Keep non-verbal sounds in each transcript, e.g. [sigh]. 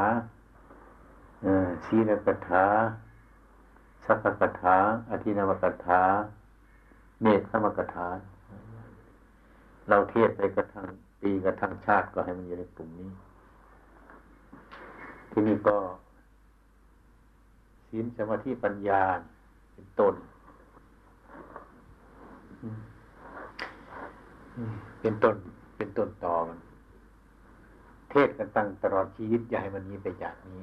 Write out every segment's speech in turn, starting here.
าศีลกถาสัพพกถาอธินวกถาเนตรมกถา เราเทศไปกระทั่งปีกระทั่งชาติก็ให้มันอยู่ในกลุ่มนี้ ที่นี่ก็ศีลสมาธิปัญญาเป็นต้นเป็นต้นเป็นต้นต่อมัน เทศกันตั้งตลอดชีวิตอย่าให้มันนี้ไปจากนี้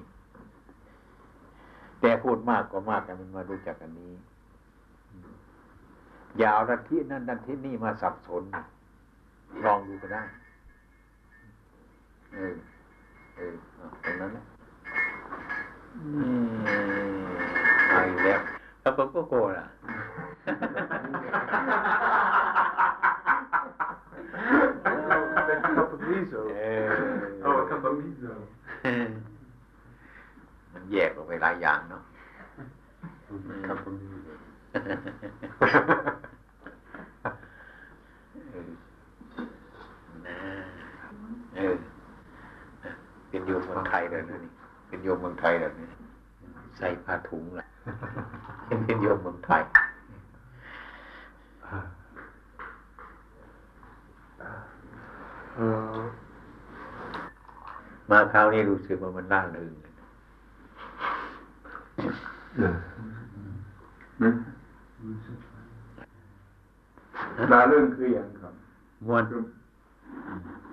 แต่พูดมากก็มากกันมันมารู้จักกันนี้ อย่าเอาดันที่นั่นดันที่นี่มาสับสนลองดูก็ได้เออเออตรงนั้นแหละไปแล้วแล้วผมก็โกรธอะ Campanizo. เออ Oh, Campanizo. มันแยกออกไปหลายอย่างเนาะ Campanizo. เออนะเออเป็นโยมเมืองไทยเลยนะนี่เป็นโยมเมืองไทยเลยนี่ใส่ผ้าถุงแหละเป็นโยมเมืองไทย Uh, มาคราวนี้รู้สึกว่ามันน่าลืมลาเรื่องคืออย่างครับมวน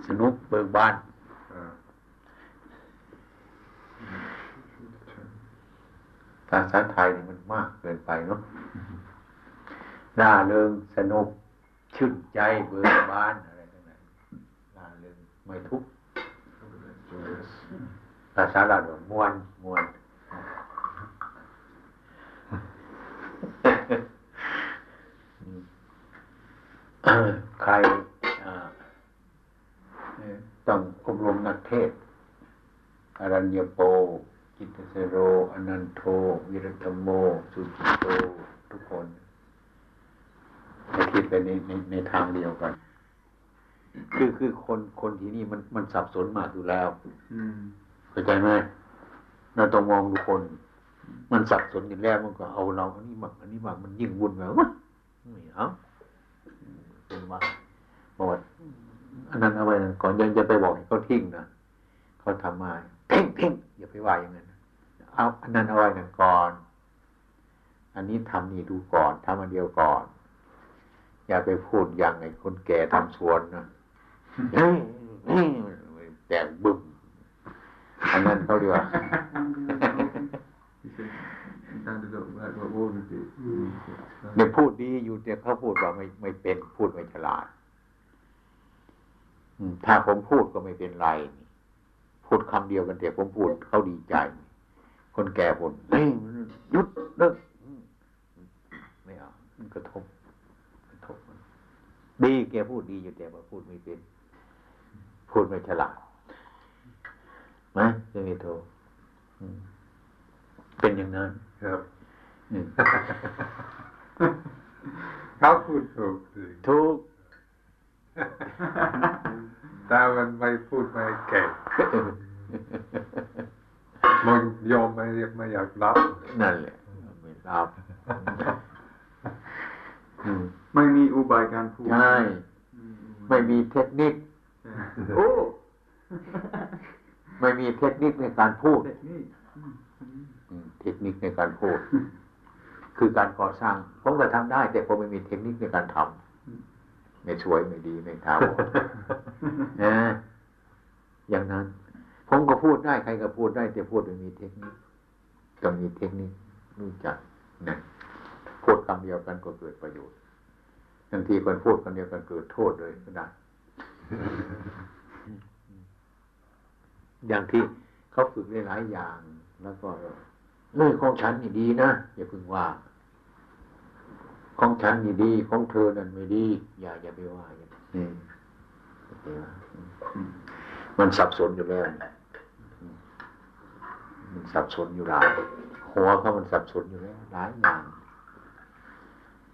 สนุกเบิกบานอ่าภาษาไทยนี่มันมากเกินไปเนาะน่าเริงสนุกชื่นใจเบิกบานอะไรทั้งนั้นน่าเริงไม่ทุกข์ ภาษาลาเรียกว่ามวนมวนใครต้องอบรมนักเทศอรัญญโปจิตตเสโร อนันโท วิรัตโม สุจิโต ทุกคนให้คิดไปในในในทางเดียวกัน คือคือคนคนที่นี่มันมันสับสนมากอยู่แล้ว Mm. เข้าใจไหมเราต้องมองดูคน มันสับสนอยู่แล้วมันก็เอาเราอันนี้มากอันนี้มากมันยิ่งวุ่นแบบวะไม่เอาเป็นว่าบอกว่าอันนั้นเอาไว้ก่อนยังจะไปบอกให้เขาทิ้งนะเขาทำมาทิ้งทิ้งอย่าไปว่าอย่างนั้นเอาอันนั้นเอาไว้นะก่อน อันนี้ทำนี่ดูก่อนทำอันเดียวก่อน อย่าไปพูดอย่างไอ้คนแก่ทำสวนนะแต่บึ้ม อันนั้นเขาเรียกว่า He said, he sounded up like what Warner did. Mm. เนี่ยพูดดีอยู่แต่เขาพูดว่าไม่ไม่เป็นพูดไม่ฉลาดอืมถ้าผมพูดก็ไม่เป็นไรนี่พูดคำเดียวกันแต่ผมพูดเขาดีใจ คนแก่พูดเฮ้ยหยุดเลิกอืมไม่เอามันกระทบกระทบมันดีแกพูดดีอยู่แต่ว่าพูดไม่เป็น พูดไม่ฉลาด ไหมจะมีโทอืมเป็นอย่างนั้น Yep. อืม How could folk do? ทุกแต่มันไม่พูดไม่เก่งมันยอมไม่ไม่อยากรับ นั่นแหละไม่รับอืมไม่มีอุบายการพูดใช่ไม่มีเทคนิคโอ้ ไม่มีเทคนิคในการพูดเด็กนี่อืมเทคนิคในการพูด คือการก่อสร้าง ผมก็ทำได้ แต่ผมไม่มีเทคนิคในการทำไม่สวยไม่ดีไม่ท้าวรนะอย่างนั้น ผมก็พูดได้ใครก็พูดได้แต่พูดไม่มีเทคนิคต้องมีเทคนิครู้จักนะพูดคำเดียวกันก็เกิดประโยชน์บางทีคนพูดคำเดียวกันเกิดโทษเลยก็ได้ อย่างที่เขาฝึกได้หลายอย่างแล้วก็เรื่องของฉันนี่ดีนะอย่าพึงว่า ของฉันนี่ดี ของเธอนั่นไม่ดี อย่าอย่าไปว่าอย่าไปมันสับสนอยู่แล้วมันสับสนอยู่หลายหัวเขามันสับสนอยู่แล้วหลายอย่าง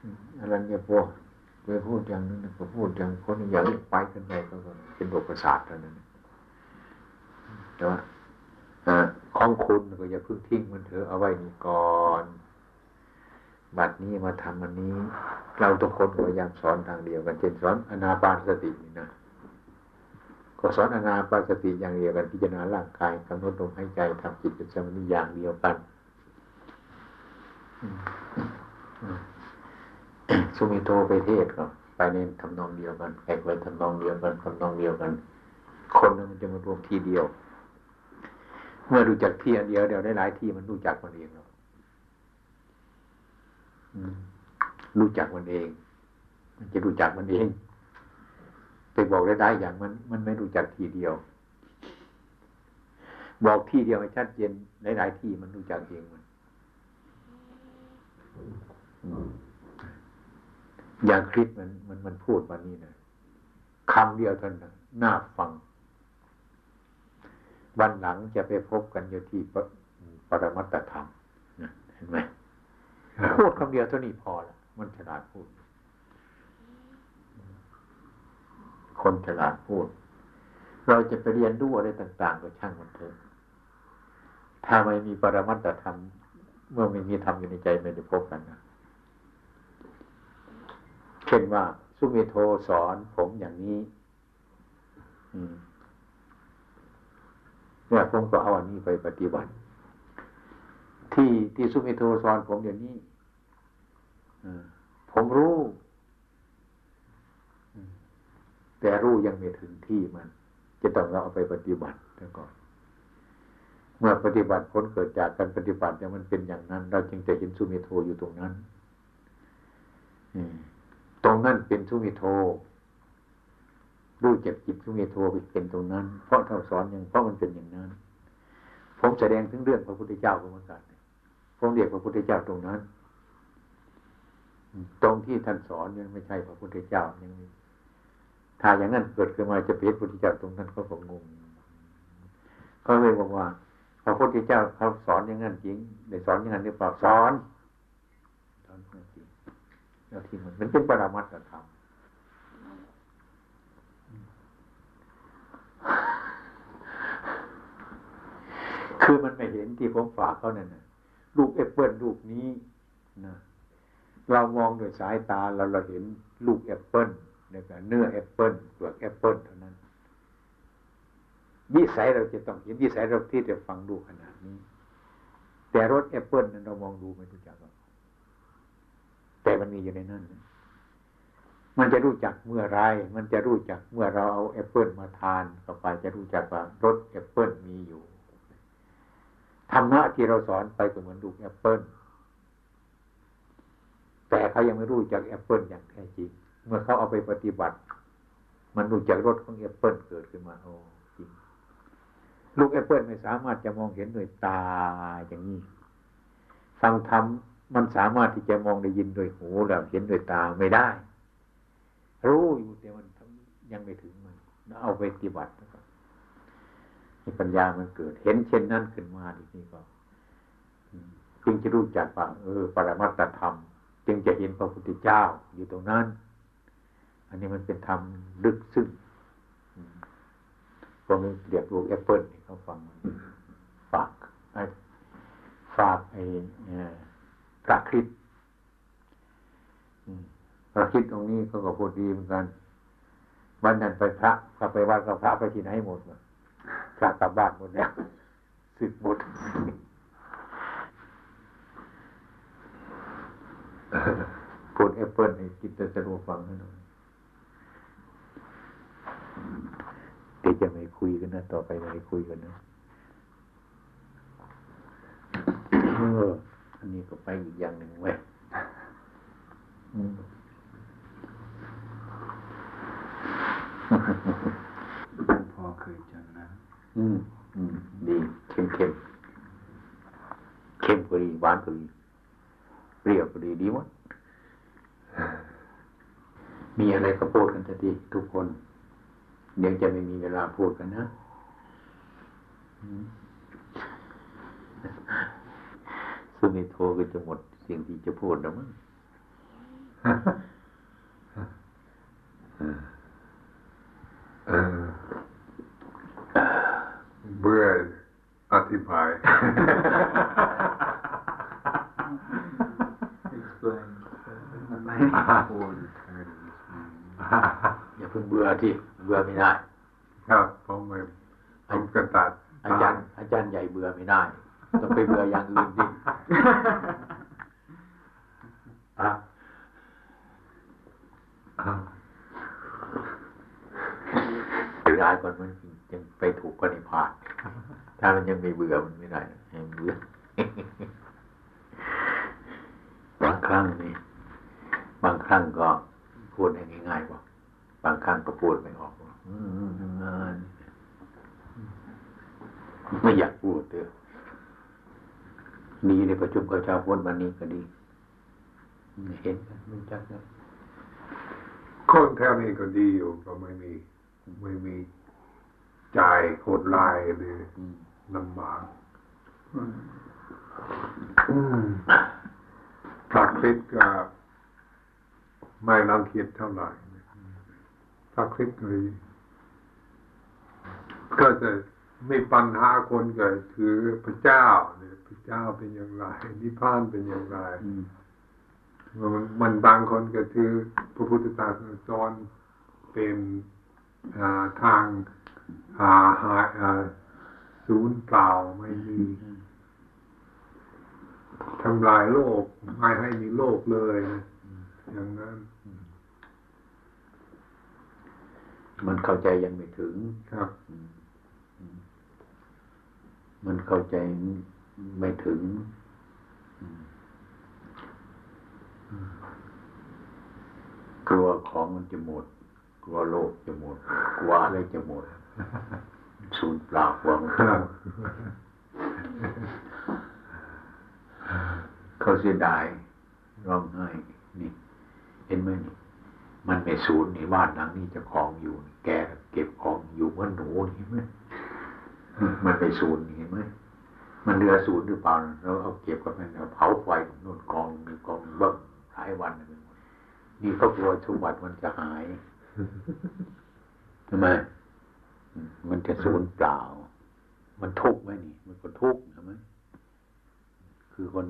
อืมอะไรเนี่ยพวกไปพูดอย่างนั้นก็พูดอย่างคนอย่างนี้ไปกันไปก็เป็นโรคประสาทเท่านั้น แต่ว่าอ่าของคุณก็อย่าเพิ่งทิ้งมันเถอะเอาไว้นี่ก่อนบัดนี้มาทำอันนี้ เราทุกคนพยายามสอนทางเดียวกันเช่นสอนอนาปานสตินี่นะก็สอนอนาปานสติอย่างเดียวกันพิจารณาร่างกายกำหนดลมหายใจทำจิตเป็นสมาธิอย่างเดียวกันสุมิโตไปเทศก็ไปในทำนองเดียวกันใครไปทำนองเดียวกันทำนองเดียวกัน คนนึงมันจะมารวมทีเดียว เมื่อรู้จักที่อันเดียวเดียวได้หลายที่มันรู้จักมันเองแล้วรู้จักมันเอง มันจะรู้จักมันเองไปบอกได้ได้อย่างมันมันไม่รู้จักทีเดียว บอกที่เดียวให้ชัดเจนหลายๆที่มันรู้จักเองมันอืมอย่างคลิปมันมันมันพูดวันนี้นะคำเดียวเท่านั้นน่าฟัง วันหลังจะไปพบกันอยู่ที่ปรปรมัตถธรรมนะเห็นไหมพูดคำเดียวเท่านี้พอละมันฉลาดพูด คนฉลาดพูด เราจะไปเรียนรู้อะไรต่าง ๆ ก็ช่างมันเถอะถ้าไม่มีปรมัตถธรรม เมื่อไม่มีธรรมอยู่ในใจไม่ได้พบกันนะเช่นว่า สุเมโทสอนผมอย่างนี้ อืม เนี่ยผมก็เอาอันนี้ไปปฏิบัติ ที่ที่สุเมโทสอนผมอย่างนี้อผมรู้ แต่รู้ยังไม่ถึงที่มัน จะต้องเราเอาไปปฏิบัติแล้วก่อนเมื่อปฏิบัติผลเกิดจากการปฏิบัติเนี่ยมันเป็นอย่างนั้น เราจึงจะเห็นสุเมโทอยู่ตรงนั้นอืตรงนั้นเป็นสุเมโท รู้จักจิตสุเมโทไปเป็นตรงนั้น เพราะเท่าสอนอย่างเพราะมันเป็นอย่างนั้น ผมแสดงถึงเรื่องพระพุทธเจ้าก็เหมือนกันผมเรียกพระพุทธเจ้าตรงนั้น ตรงที่ท่านสอนยังไม่ใช่พระพุทธเจ้ายังมีถ้าอย่างนั้นเกิดขึ้นมาจะเป็นพระพุทธเจ้าตรงนั้นก็คงงงเขาเลยบอกว่า พระพุทธเจ้าเขาสอนอย่างนั้นจริงได้สอนอย่างนั้นหรือเปล่าสอนสอนจริงแล้วที่มันมันเป็นปรามัตถธรรม คือมันไม่เห็นที่ผมฝากเขาเนี่ยนะลูกแอปเปิลลูกนี้นะเรามองด้วยสายตาเราเราเห็นลูกแอปเปิลเนี่ยเนื้อแอปเปิลเปลือกแอปเปิลเท่านั้นวิสัยเราจะต้องเห็นวิสัยเราที่จะฟังดูขนาดนี้ แต่รสแอปเปิลนั้นเรามองดูไม่รู้จักหรอกแต่มันมีอยู่ในนั้นมันจะรู้จักเมื่อไร มันจะรู้จักเมื่อเราเอาแอปเปิลมาทานเข้าไปจะรู้จักว่ารสแอปเปิลมีอยู่ ธรรมะที่เราสอนไปก็เหมือนลูกแอปเปิลแต่เขายังไม่รู้จักแอปเปิลอย่างแท้จริง เมื่อเขาเอาไปปฏิบัติ มันรู้จักรสของแอปเปิลเกิดขึ้นมาโอ้จริง ลูกแอปเปิลไม่สามารถจะมองเห็นด้วยตาอย่างนี้ฟังธรรมมันสามารถที่จะมองได้ยินด้วยหูแล้วเห็นด้วยตาไม่ได้ รู้อยู่แต่มันยังไม่ถึงมันเอาไปปฏิบัติ ให้ปัญญามันเกิด เห็นเช่นนั้นขึ้นมาทีนี้ก็จึงจะรู้จักว่าเออ ปรมัตถธรรม จึงจะเห็นพระพุทธเจ้าอยู่ตรงนั้น อันนี้มันเป็นธรรมลึกซึ้งผมเรียกลูกแอปเปิลเขาฟังฝากไอ้ฝากไอ้พระคริสต์พระคริสต์ตรงนี้เขาก็พูดดีเหมือนกันวันนั้นไปพระก็ไปวัดกับพระไปที่ไหนหมดวะ พระกลับบ้านหมดแล้วสึกหมดพูดแอปเปิลให้กินแต่สะดวกฟังให้หน่อยเดี๋ยวจะไม่คุยกันนะ ต่อไปไม่คุยกันนะเอออันนี้ก็ไปอีกอย่างหนึ่งเว้ยพอเคยจะ อืมอืมดีเข้มเข้มเข้มก็ดีหวานก็ดีเปรี้ยวก็ดีดีหมดมีอะไรก็พูดกันทันทีทุกคนเดี๋ยวจะไม่มีเวลาพูดกันนะอืมซึ่งไม่โทรก็จะหมดสิ่งที่จะพูดแล้วมั้ง เออเบื่อ อธิบาย Explain. Or the tired of this man. อย่าเพิ่งเบื่อที่เบื่อไม่ได้ ครับผมไม่ผมกระตัด อาจารย์ อาจารย์ใหญ่เบื่อไม่ได้ ต้องไปเบื่ออย่างอื่นดิอะ อ่า เสียดายก่อนมันยังไปถูกปณิพานถ้ามันยังไม่เบื่อมันไม่ได้ให้มันเบื่อ บางครั้งนี่บางครั้งก็พูดได้ง่ายๆว่าบางครั้งก็พูดไม่ออกว่าอืมทำงานไม่อยากพูดเด้อดีในประชุมกับชาวพุทธวันนี้ก็ดีเห็นกันรู้จักกันคนแถวนี้ก็ดีอยู่ก็ไม่มี ไม่มีจ่ายโคตรลายหรืออืมลำบากพระคริสต์ก็ไม่รังเกียจเท่าไหร่พระคริสต์ก็ดีก็จะมีปัญหาคนเกิดคือพระเจ้าเนี่ยพระเจ้าเป็นอย่างไรนิพพานเป็นอย่างไรอื มมันมันบางคนก็คือพระพุทธศาสนาสอนเป็นอ่าทางอ่าหาอ่าศูนย์เปล่าไม่มีทำลายโลกไม่ให้มีโลกเลยนะอย่างนั้น มันเข้าใจยังไม่ถึงครับ มันเข้าใจไม่ถึง กลัวของมันจะหมด กลัวโลกจะหมด กลัวอะไรจะหมดสูญเปล่ากลัวมันคจะหรัมเขาเสียดายร้องไห้นี่ เห็นไหมนี่ มันไม่สูญนี่บ้านหลังนี้จะของอยู่ แกเก็บของอยู่เหมื่อนหนูนี่เห็นไหมมันไม่สูญเห็นไหมมันเรือสูญหรือเปล่าเราเอาเก็บกับมันเอาเผาไฟนู่นกองหนึ่งกองบิ้ง หลายวันเลยนี่เขากลัวสมบัติมันจะหายทำไมอืมมันจะสูญเปล่า มันทุกข์ไหมนี่ มันก็ทุกข์ใช่ไหมคือคน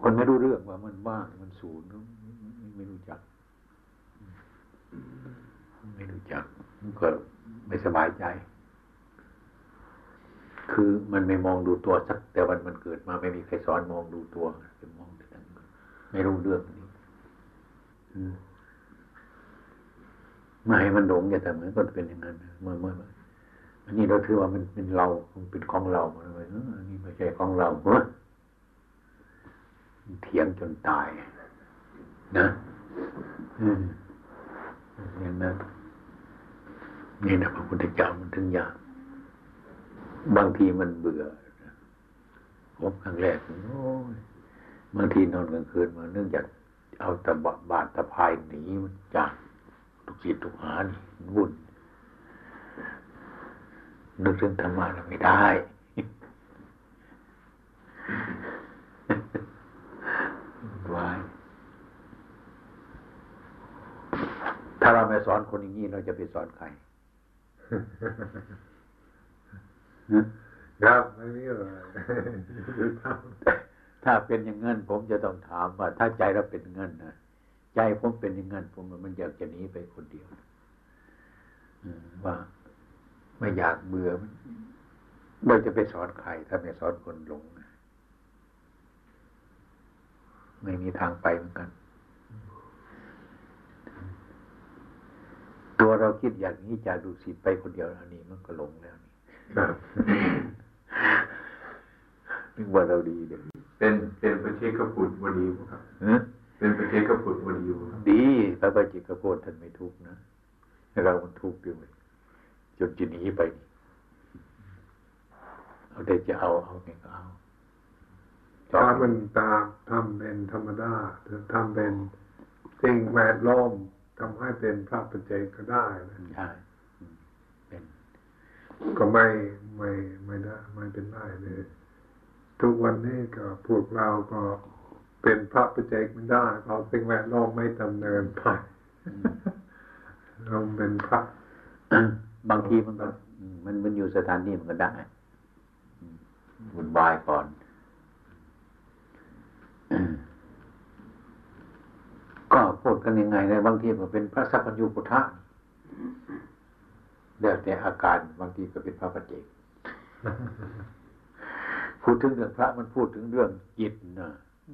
คนไม่รู้เรื่องว่ามันว่างมันสูญก็ไม่ไม่ไม่รู้จัก ไม่รู้จักมันก็ไม่สบายใจ คือมันไม่มองดูตัวสัก แต่วันมันเกิดมาไม่มีใครสอนมองดูตัวจะมอง ไม่รู้เรื่องนี้ไม่ให้มันหลงอย่าแต่เหมือนก็เป็นอย่างนั้นเมื่อเมื่ออันนี้เราถือว่ามันเป็นเรามันเป็นของเรามันเลยเอออันนี้ไม่ใช่ของเราเฮ้ยเถียงจนตาย นะอืมอย่างนั้นนี่นะพระพุทธเจ้ามันถึงยากบางทีมันเบื่อผมครั้งแรกโอ้ย บางทีนอนกลางคืนมาเนื่องจากเอาตะบะบาดตะพายหนีมันจากทุกจิตทุกหานี่วุ่นนึกถึงธรรมะแล้วไม่ได้วายถ้าเราไม่สอนคนอย่างนี้เราจะไปสอนใคร ครับไม่มีอะไร ถ้าเป็นอย่างนั้นผมจะต้องถามว่า ถ้าใจเราเป็นอย่างนั้นนะใจผมเป็นอย่างนั้นผมว่ามันอยากจะหนีไปคนเดียวอืมว่าไม่อยากเบื่อมันเราจะไปสอนใครถ้าไม่สอนคนหลงนะไม่มีทางไปเหมือนกัน ตัวเราคิดอย่างนี้จะดูสิไปคนเดียวอันนี้มันก็หลงแล้วนี่ครับนึกว่าเราดีเด็ก เป็นเป็นประเทศกพุทธวดีบ่ครับเป็นประเทศกพุทธวดีบ่ครับดีพระบัจจิกโพธท่านไม่ทุกข์นะเรามันทุกข์ด้วยจนจะหนีไปนี่เอาได้จะเอาเอาไงก็เอาชอบถ้ามันตามทำเป็นธรรมดาหรือทำเป็นสิ่งแวดล้อมทำให้เป็นพระปัจเจกก็ได้นะใช่อืมเป็นก็ไม่ไม่ไม่ได้ไม่เป็นไรเลย ทุกวันนี้ก็พวกเราก็เป็นพระปัจเจกไม่ได้เพราะสิ่งแวดล้อมไม่ดำเนินไปเราเป็นพระบางทีมันก็มันมันอยู่สถานที่มันก็ได้อืมวุ่นวายก่อนก็พูดกันยังไงในบางทีก็เป็นพระสัพพัญญูพุทธะแล้วแต่อาการบางทีก็เป็นพระปัจเจก พูดถึงเรื่องพระมันพูดถึงเรื่องจิตนะ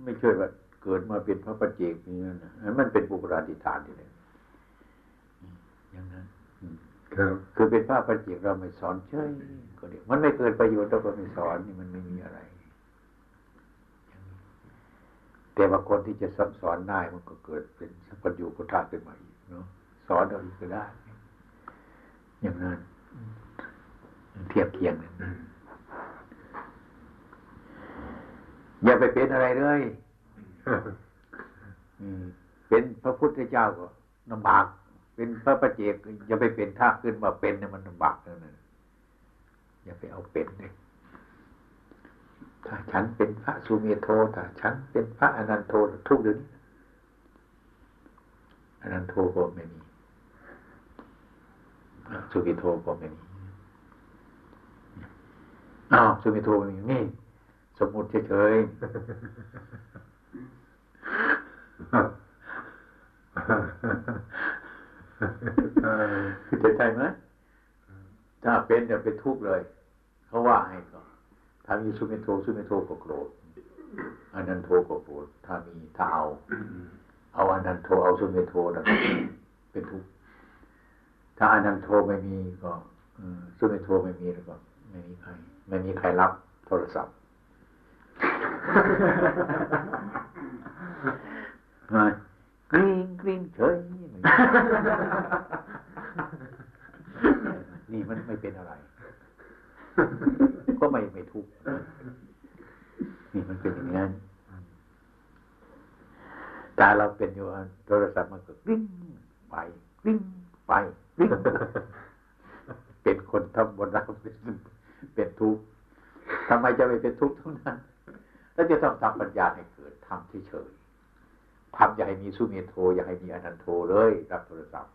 ไม่ใช่ว่าเกิดมาเป็นพระปัจเจกนี่นะมันเป็นบุคลาธิฐานที่เลยอย่างนั้นครับคือเป็นพระปัจเจกเราไม่สอนเฉยก็เดียวมันไม่เกิดประโยชน์เราก็ไม่สอนนี่มันไม่มีอะไร แต่ว่าคนที่จะสอนสอนได้มันก็เกิดเป็นสัพพัญญูพุทธะขึ้นมาอีกเนาะสอนเอาอีกก็ได้ อย่างนั้นเทียบเคียงกัน อย่าไปเป็นอะไรเลยอืมเป็นพระพุทธเจ้าก็ลำบาก เป็นพระประเจกอย่าไปเป็นท่าขึ้นมาเป็นเนี่ยมันลำบากนั่นนะอย่าไปเอาเป็นเลยถ้าฉันเป็นพระสุเมโทถ้าฉันเป็นพระอนันโททุกเดี๋ยวนี้อนันโทก็ไม่มีสุเมโทก็ไม่มีอ้าวสุเมโทไม่มีนี่ สมมุติเฉยๆเข้าใจไหมถ้าเป็นอย่าเป็นทุกข์เลย เขาว่าให้ก็ถ้ามีสุเมโทสุเมโทก็โกรธอันนันโทก็โกรธถ้ามีถ้าเอาเอาอันนันโทเอาสุเมโทแล้วก็เป็นทุกข์ถ้าอันนันโทไม่มีก็อืมสุเมโทไม่มีแล้วก็ไม่มีใครไม่มีใครรับโทรศัพท์ กริ้งกริ้งเฉยนี่มันไม่เป็นอะไร ก็ไม่ไม่ทุกข์นี่มันเป็นอย่างนั้นตาเราเป็นอยู่โทรศัพท์มันก็กริ้งไปกริ้งไปกริ้งเป็นคนทำบนเราเป็นเป็นทุกข์ทำไมจะไม่เป็นทุกข์ทั้งนั้น แล้วจะต้องทำปัญญาให้เกิดทำเฉยๆทำอย่าให้มีสุเมโทอย่าให้มีอนันโทเลยรับโทรศัพท์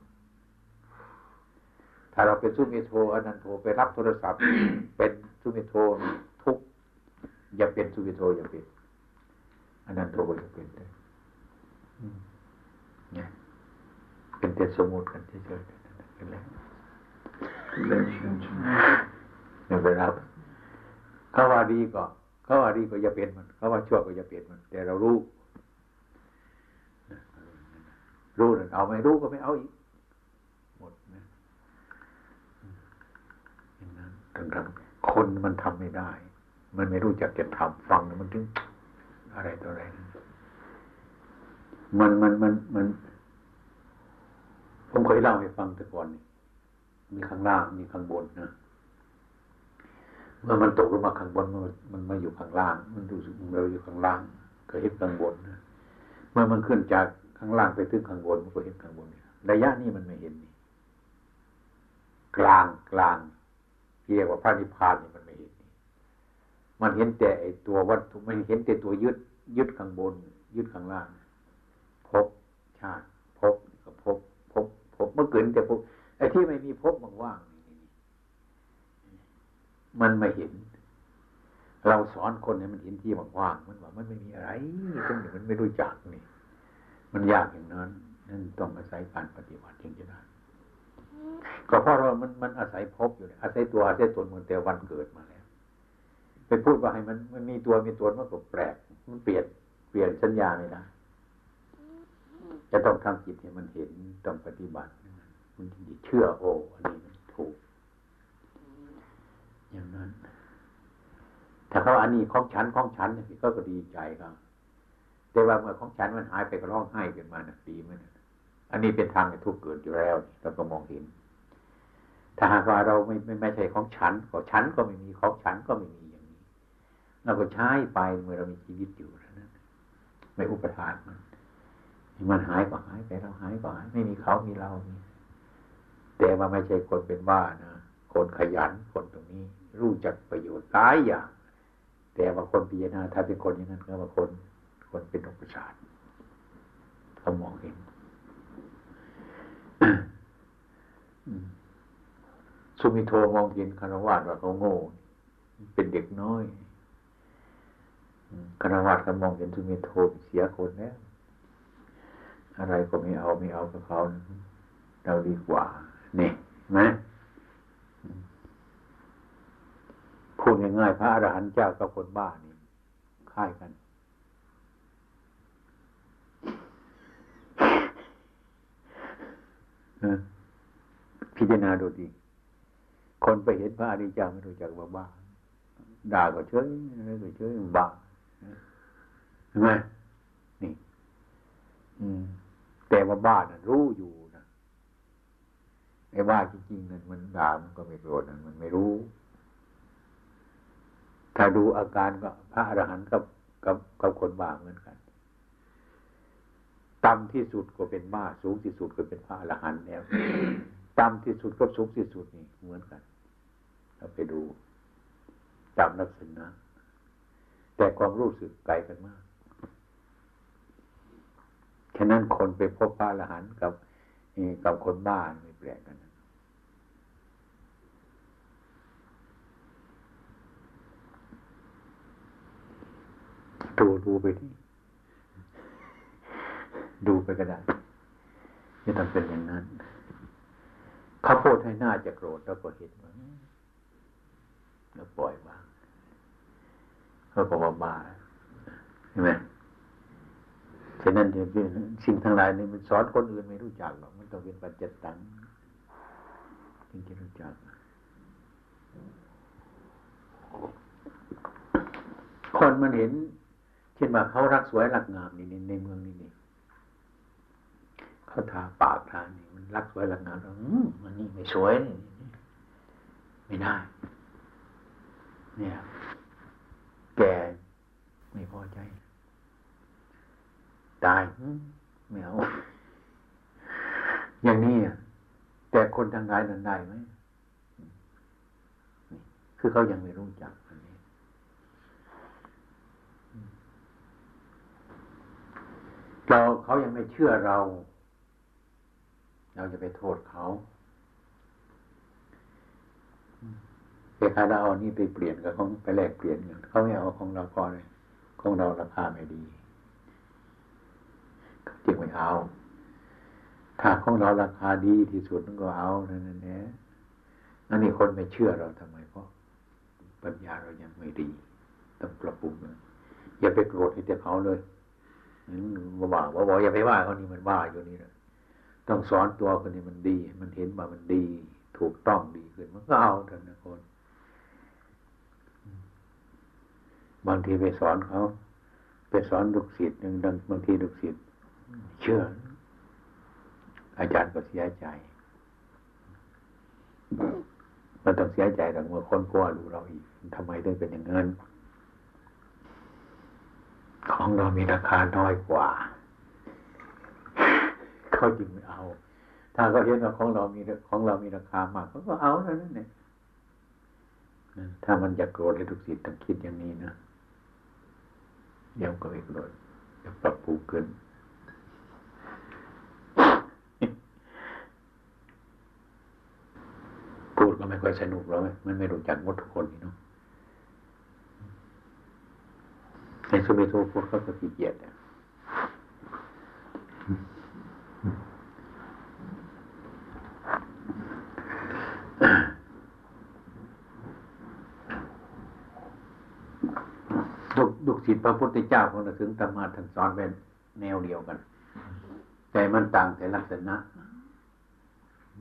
ถ้าเราเป็นสุเมโทอนันโทไปรับโทรศัพท์ เป็นสุเมโททุกข์อย่าเป็นสุเมโทอย่าเป็นอนันโทอย่าเป็นเลยอืมเนี่ยเป็นแต่สมมติกันเฉยๆเป็นไร Relationship. ไม่เป็นไรเขาว่าดีก็ เขาว่าดีก็อย่าเป็นมัน เขาว่าชั่วก็อย่าเป็นมัน แต่เรารู้ รู้นั่นเอาไม่รู้ก็ไม่เอาอีก หมดนะอย่างนั้นทั้งๆคนมันทำไม่ได้ มันไม่รู้จักจะทำฟังมันถึงอะไรต่ออะไรมันมันมันมัน ผมเคยเล่าให้ฟังแต่ก่อนนี่มีข้างล่างมีข้างบนนะ มื่อมันตกลงมาข้างบนมันมันมาอยู่ข้างล่าง มันรู้สึกเราอยู่ข้างล่างก็เห็นข้างบนเมื่อมันขึ้นจากข้างล่างไปถึงข้างบนมันก็เห็นข้างบนระยะนี้มันไม่เห็นนี่กลางกลางที่เรียกว่าพระนิพพานนี่มันไม่เห็นนี่มันเห็นแต่ไอตัววัตถุมันเห็นแต่ตัวยึดยึดข้างบน ยึดข้างล่างพบชาติพบก็พบพบพบเมื่อเกิดแต่พบไอ้ที่ไม่มีพบมันว่าง มันไม่เห็น เราสอนคนให้มันเห็นที่ว่างๆมันว่ามันไม่มีอะไรตรงนี้มันไม่รู้จักนี่ มันยากอย่างนั้นนั่นต้องอาศัยการปฏิบัติจึงจะได้ก็เพราะเรามันมันอาศัยพบอยู่อาศัยตัวอาศัยตนมันแต่วันเกิดมาแล้วไปพูดว่าให้มันมันมีตัวมีตนมันก็แปลก มันเปลี่ยนเปลี่ยนสัญญาไม่ได้จะต้องทำจิตให้มันเห็นต้องปฏิบัติมันถึงจะเชื่อโอ้อันนี้มันถูก อย่างนั้น ถ้าเขาอันนี้ของฉันของฉันนี่ก็ก็ดีใจครับแต่ว่าเมื่อของฉันมันหายไปก็ร้องไห้ขึ้นมานะดีไหมนะอันนี้เป็นทางทุกข์เกิดอยู่แล้วเราก็มองเห็น ถ้าหากว่าเราไม่ไม่ไม่ใช่ของฉันก็ฉันก็ไม่มีของฉันก็ไม่มีอย่างนี้ เราก็ใช้ไปเมื่อเรามีชีวิตอยู่นะไม่อุปทานมันมันหายก็หายไปเราหายก็หายไม่มีเขามีเรามีแต่ว่าไม่ใช่คนเป็นบ้านะคนขยันคนตรงนี้ รู้จักประโยชน์ตายอย่าง แต่ว่าคนพิจารณาถ้าเป็นคนอย่างนั้นก็ว่าคน คนเป็นอุปชาติเขามองเห็นสุมิโทมองเห็นคารวะว่าเขาโง่ เป็นเด็กน้อยคณะวัดก็มองเห็นสุเมโทเสียคนแล้วอะไรก็ไม่เอาไม่เอากับเขาเราดีกว่า นี่เห็นไหมอืม พูดง่ายๆพระอรหันต์เจ้ากับคนบ้านี่ค่ายกัน พิจารณาดูดี คนไปเห็นพระอริยเจ้าไม่รู้จักว่าบ้า ด่าก็เฉยอะไรก็เฉยบ้าเห็นไหมนี่ อืม แต่ว่าบ้าน่ะรู้อยู่นะไอ้บ้าจริงๆนั่นมันด่ามันก็ไม่โกรธนะมันไม่รู้ ถ้าดูอาการก็พระอรหันต์กับกับกับคนบ้าเหมือนกันต่ำที่สุดก็เป็นบ้าสูงที่สุดก็เป็นพระอรหันต์แล้วต่ำที่สุดกับสูงที่สุดนี่เหมือนกันเราไปดูตามลักษณะแต่ความรู้สึกไกลกันมากฉะนั้นคนไปพบพระอรหันต์กับกับคนบ้าไม่แปลกกันนะ ดูดูไปที่ดูไปก็ได้ไม่ต้องเป็นอย่างนั้นเขาพูดให้หน้าจะโกรธแล้วก็เห็นว่าแล้วปล่อยวางเขาก็ว่าบ้าเห็นไหมฉะนั้นสิ่งทั้งหลายนี่มันสอนคนอื่นไม่รู้จักหรอกมันต้องเป็นปัจจตังจึงจะรู้จักคนมันเห็น เช่นว่าเขารักสวยรักงามนี่ในเมืองนี่นี่เขาทาปากทานี่มันรักสวยรักงามอืมมันนี่ไม่สวยนี่ไม่ได้ เนี่ย แกไม่พอใจ ตายอืมไม่เอาอย่างนี้อะแต่คนทางกายนั้นได้ไหมนี่คือเขายังไม่รู้จักอันนี้ เราเขายังไม่เชื่อเรา เราจะไปโทษเขาแต่ใครเราเอานี่ไปเปลี่ยนกับเของไปแลกเปลี่ยนเขาไม่เอาของเราพอเลยของเราราคาไม่ดีเขาจึงไม่เอา ถ้าของเราราคาดีที่สุดมันก็เอานั่นแหละอันนี้คนไม่เชื่อเราทำไมเพราะ ปัญญาเรายังไม่ดี ต้องปรับปรุงอย่าไปโกรธให้แต่เขาเลย ว่าว่าว่าบอกอย่าไปว่าเขานี่มันว่าอยู่นี่นะต้องสอนตัวคนนี้มันดี มันเห็นว่ามันดี ถูกต้องดีขึ้นมันก็เอาเถอะนะคนบางทีไปสอนเขาไปสอนลูกศิษย์หนึ่งบางทีลูกศิษย์เชื่อ อาจารย์ก็เสียใจ มันต้องเสียใจแต่เมื่อคนกลัวรู้เราอีกทำไมถึงเป็นอย่างนั้น ของเรามีราคาน้อยกว่า เขาจึงไม่เอา ถ้าเขาเห็นว่าของเรามีของเรามีราคามากเขาก็เอาแล้วนั่นเองถ้ามันจะโกรธให้ทุกสิทธิ์ต้องคิดอย่างนี้นะเดี๋ยวก็ไม่โกรธจะปรับปรุงขึ้นพูดก็ไม่ค่อยสนุกหรอกมันไม่รู้จักหมดทุกคนนี่เนาะ ในสุเมโทพูดเขาก็ขี้เกียจเนี่ดุดุศิษย์พระพุทธเจ้าของเราถึงธรรมาท่านสอนเป็นแนวเดียวกัน แต่มันต่างแต่ลักษณะ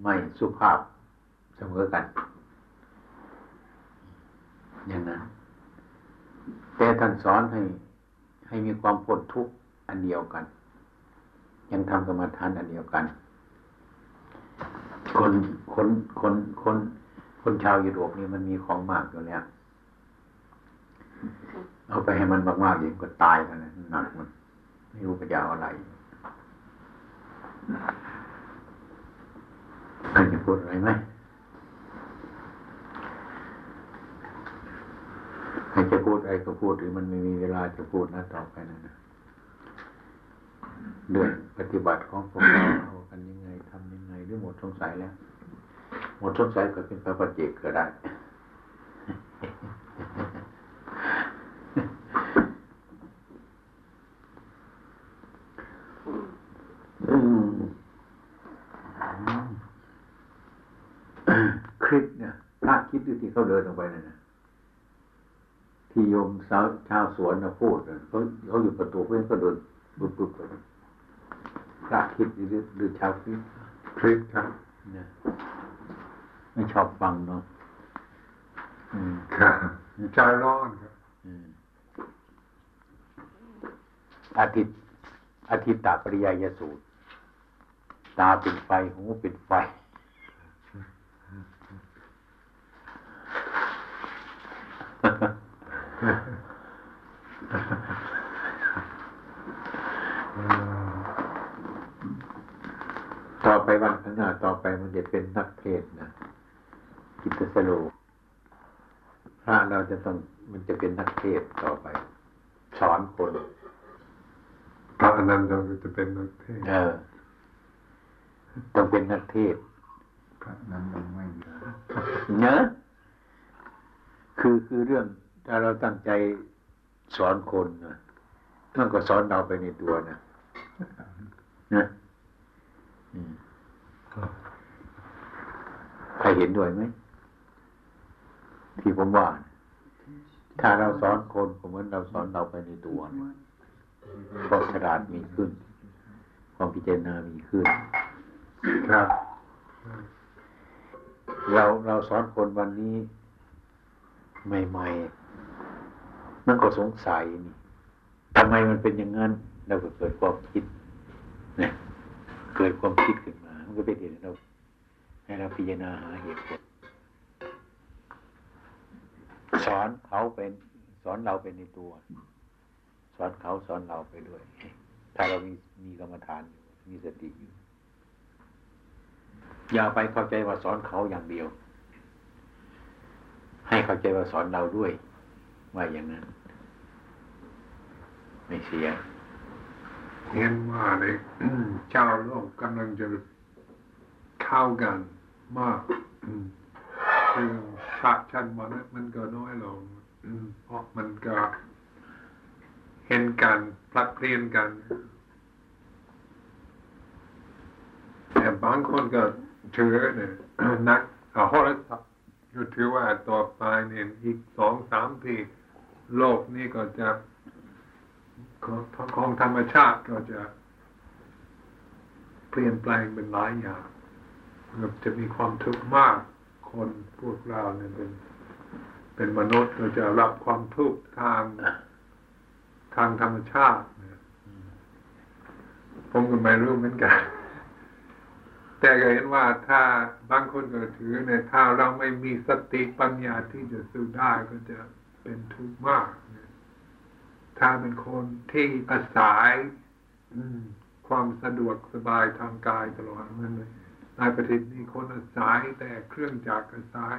ไม่สุภาพเสมอกัน อย่างนั้น แต่ท่านสอนให้ ให้มีความพ้นทุกข์อันเดียวกัน ยังทำกรรมฐานอันเดียวกัน คนคนคนคนคนชาวยุโรปนี่มันมีของมากอยู่แล้วเอาไปให้มันมากๆอย่างก็ตายกันนะหนักมัน ไม่รู้จะเอาอะไรใครจะพูดอะไรไหมใครจะพูดอะไรก็พูดหรือมันไม่มีเวลาจะพูดนะต่อไปนะนะเรื่องปฏิบัติของพวกเราเอากันยังไงทำยังไงหรือหมดสงสัยแล้ว หมดสงสัยก็เป็นพระปฏิเจกก็ได้ คิดดูที่เขาเดินออกไปนั่นนะที่โยมสาวชาว สวนนะพูดน่ะเขาเขาอยู่ประตูเพื่อนก็เดินปุ๊บปุ๊บไปพระคิดหรือหรือชาวคิดคริสครับเนี่ยไม่ชอบฟังเนาะอืมครับใจร้อนครับอืมอาทิตย์อาทิตตาปริยายสูตร ตาเป็นไฟ หูเป็นไฟ ต่อไปวันข้างหน้าต่อไปมันจะเป็นนักเทศน์นะกิตสโลพระเราจะต้องมันจะเป็นนักเทศน์ต่อไป สอนคนพระอนันต์ก็จะเป็นนักเทศน์เออต้องเป็นนักเทศน์พระนั้นยังไม่มีเนอะคือคือเรื่องถ้าเราตั้งใจสอนคนนะมันก็สอนเราไปในตัวนะนะอืม ใครเห็นด้วยไหมที่ผมว่านะถ้าเราสอนคนก็เหมือนเราสอนเราไปในตัวนะความฉลาดมีขึ้น ความพิจารณามีขึ้น ครับ เราเราสอนคนวันนี้ใหม่ๆ มันก็สงสัยนี่ทำไมมันเป็นอย่างนั้น เราก็เกิดความคิดเนี่ย เกิดความคิดขึ้นมา มันก็เป็นเหตุให้เราให้เราพิจารณาหาเหตุผลสอนเขาเป็นสอนเราเป็นในตัว สอนเขาสอนเราไปด้วย ถ้าเรามีมีกรรมฐานอยู่มีสติอยู่อย่าไปเข้าใจว่าสอนเขาอย่างเดียว ให้เข้าใจว่าสอนเราด้วยว่าอย่างนั้น ไม่เสีย เห็นว่าเนี่ยชาวโลกกำลังจะเข้ากันมากคือชาติชั้นมันมันก็น้อยลงเพราะมันก็เห็นกันพลัดเพลียนกัน แต่บางคนก็ถือเนี่ยนักอาโหราศาสตร์ก็ถือว่าต่อไปเนี่ยอีกสองสามปีโลกนี้ก็จะ ของของธรรมชาติก็จะเปลี่ยนแปลงเป็นหลายอย่างจะมีความทุกข์มาก คนพวกเราเนี่ยเป็น เป็นมนุษย์เราจะรับความทุกข์ทางทางธรรมชาติผมก็ไม่รู้เหมือนกัน แต่ก็เห็นว่าถ้าบางคนก็ถือเนี่ยถ้าเราไม่มีสติปัญญาที่จะสู้ได้ก็จะเป็นทุกข์มาก ถ้าเป็นคนที่อาศัยความสะดวกสบายทางกายตลอดมันเลยในประเทศนี้คนอาศัยแต่เครื่องจักรอาศัย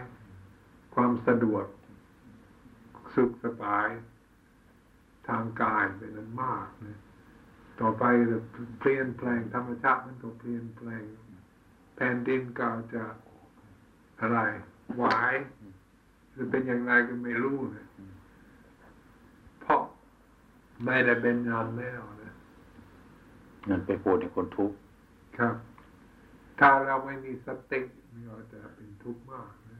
ความสะดวกสุขสบายทางกายเป็นนั้นมากนะต่อไปจะเปลี่ยนแปลงธรรมชาติมันก็เปลี่ยนแปลง แผ่นดินก็จะอะไรไหวจะเป็นอย่างไรก็ไม่รู้นะ ไม่ได้เป็นงานแล้วนะนั่นไปโปรดให้คนทุกข์ครับ ถ้าเราไม่มีสติมันก็จะเป็นทุกข์มากนะ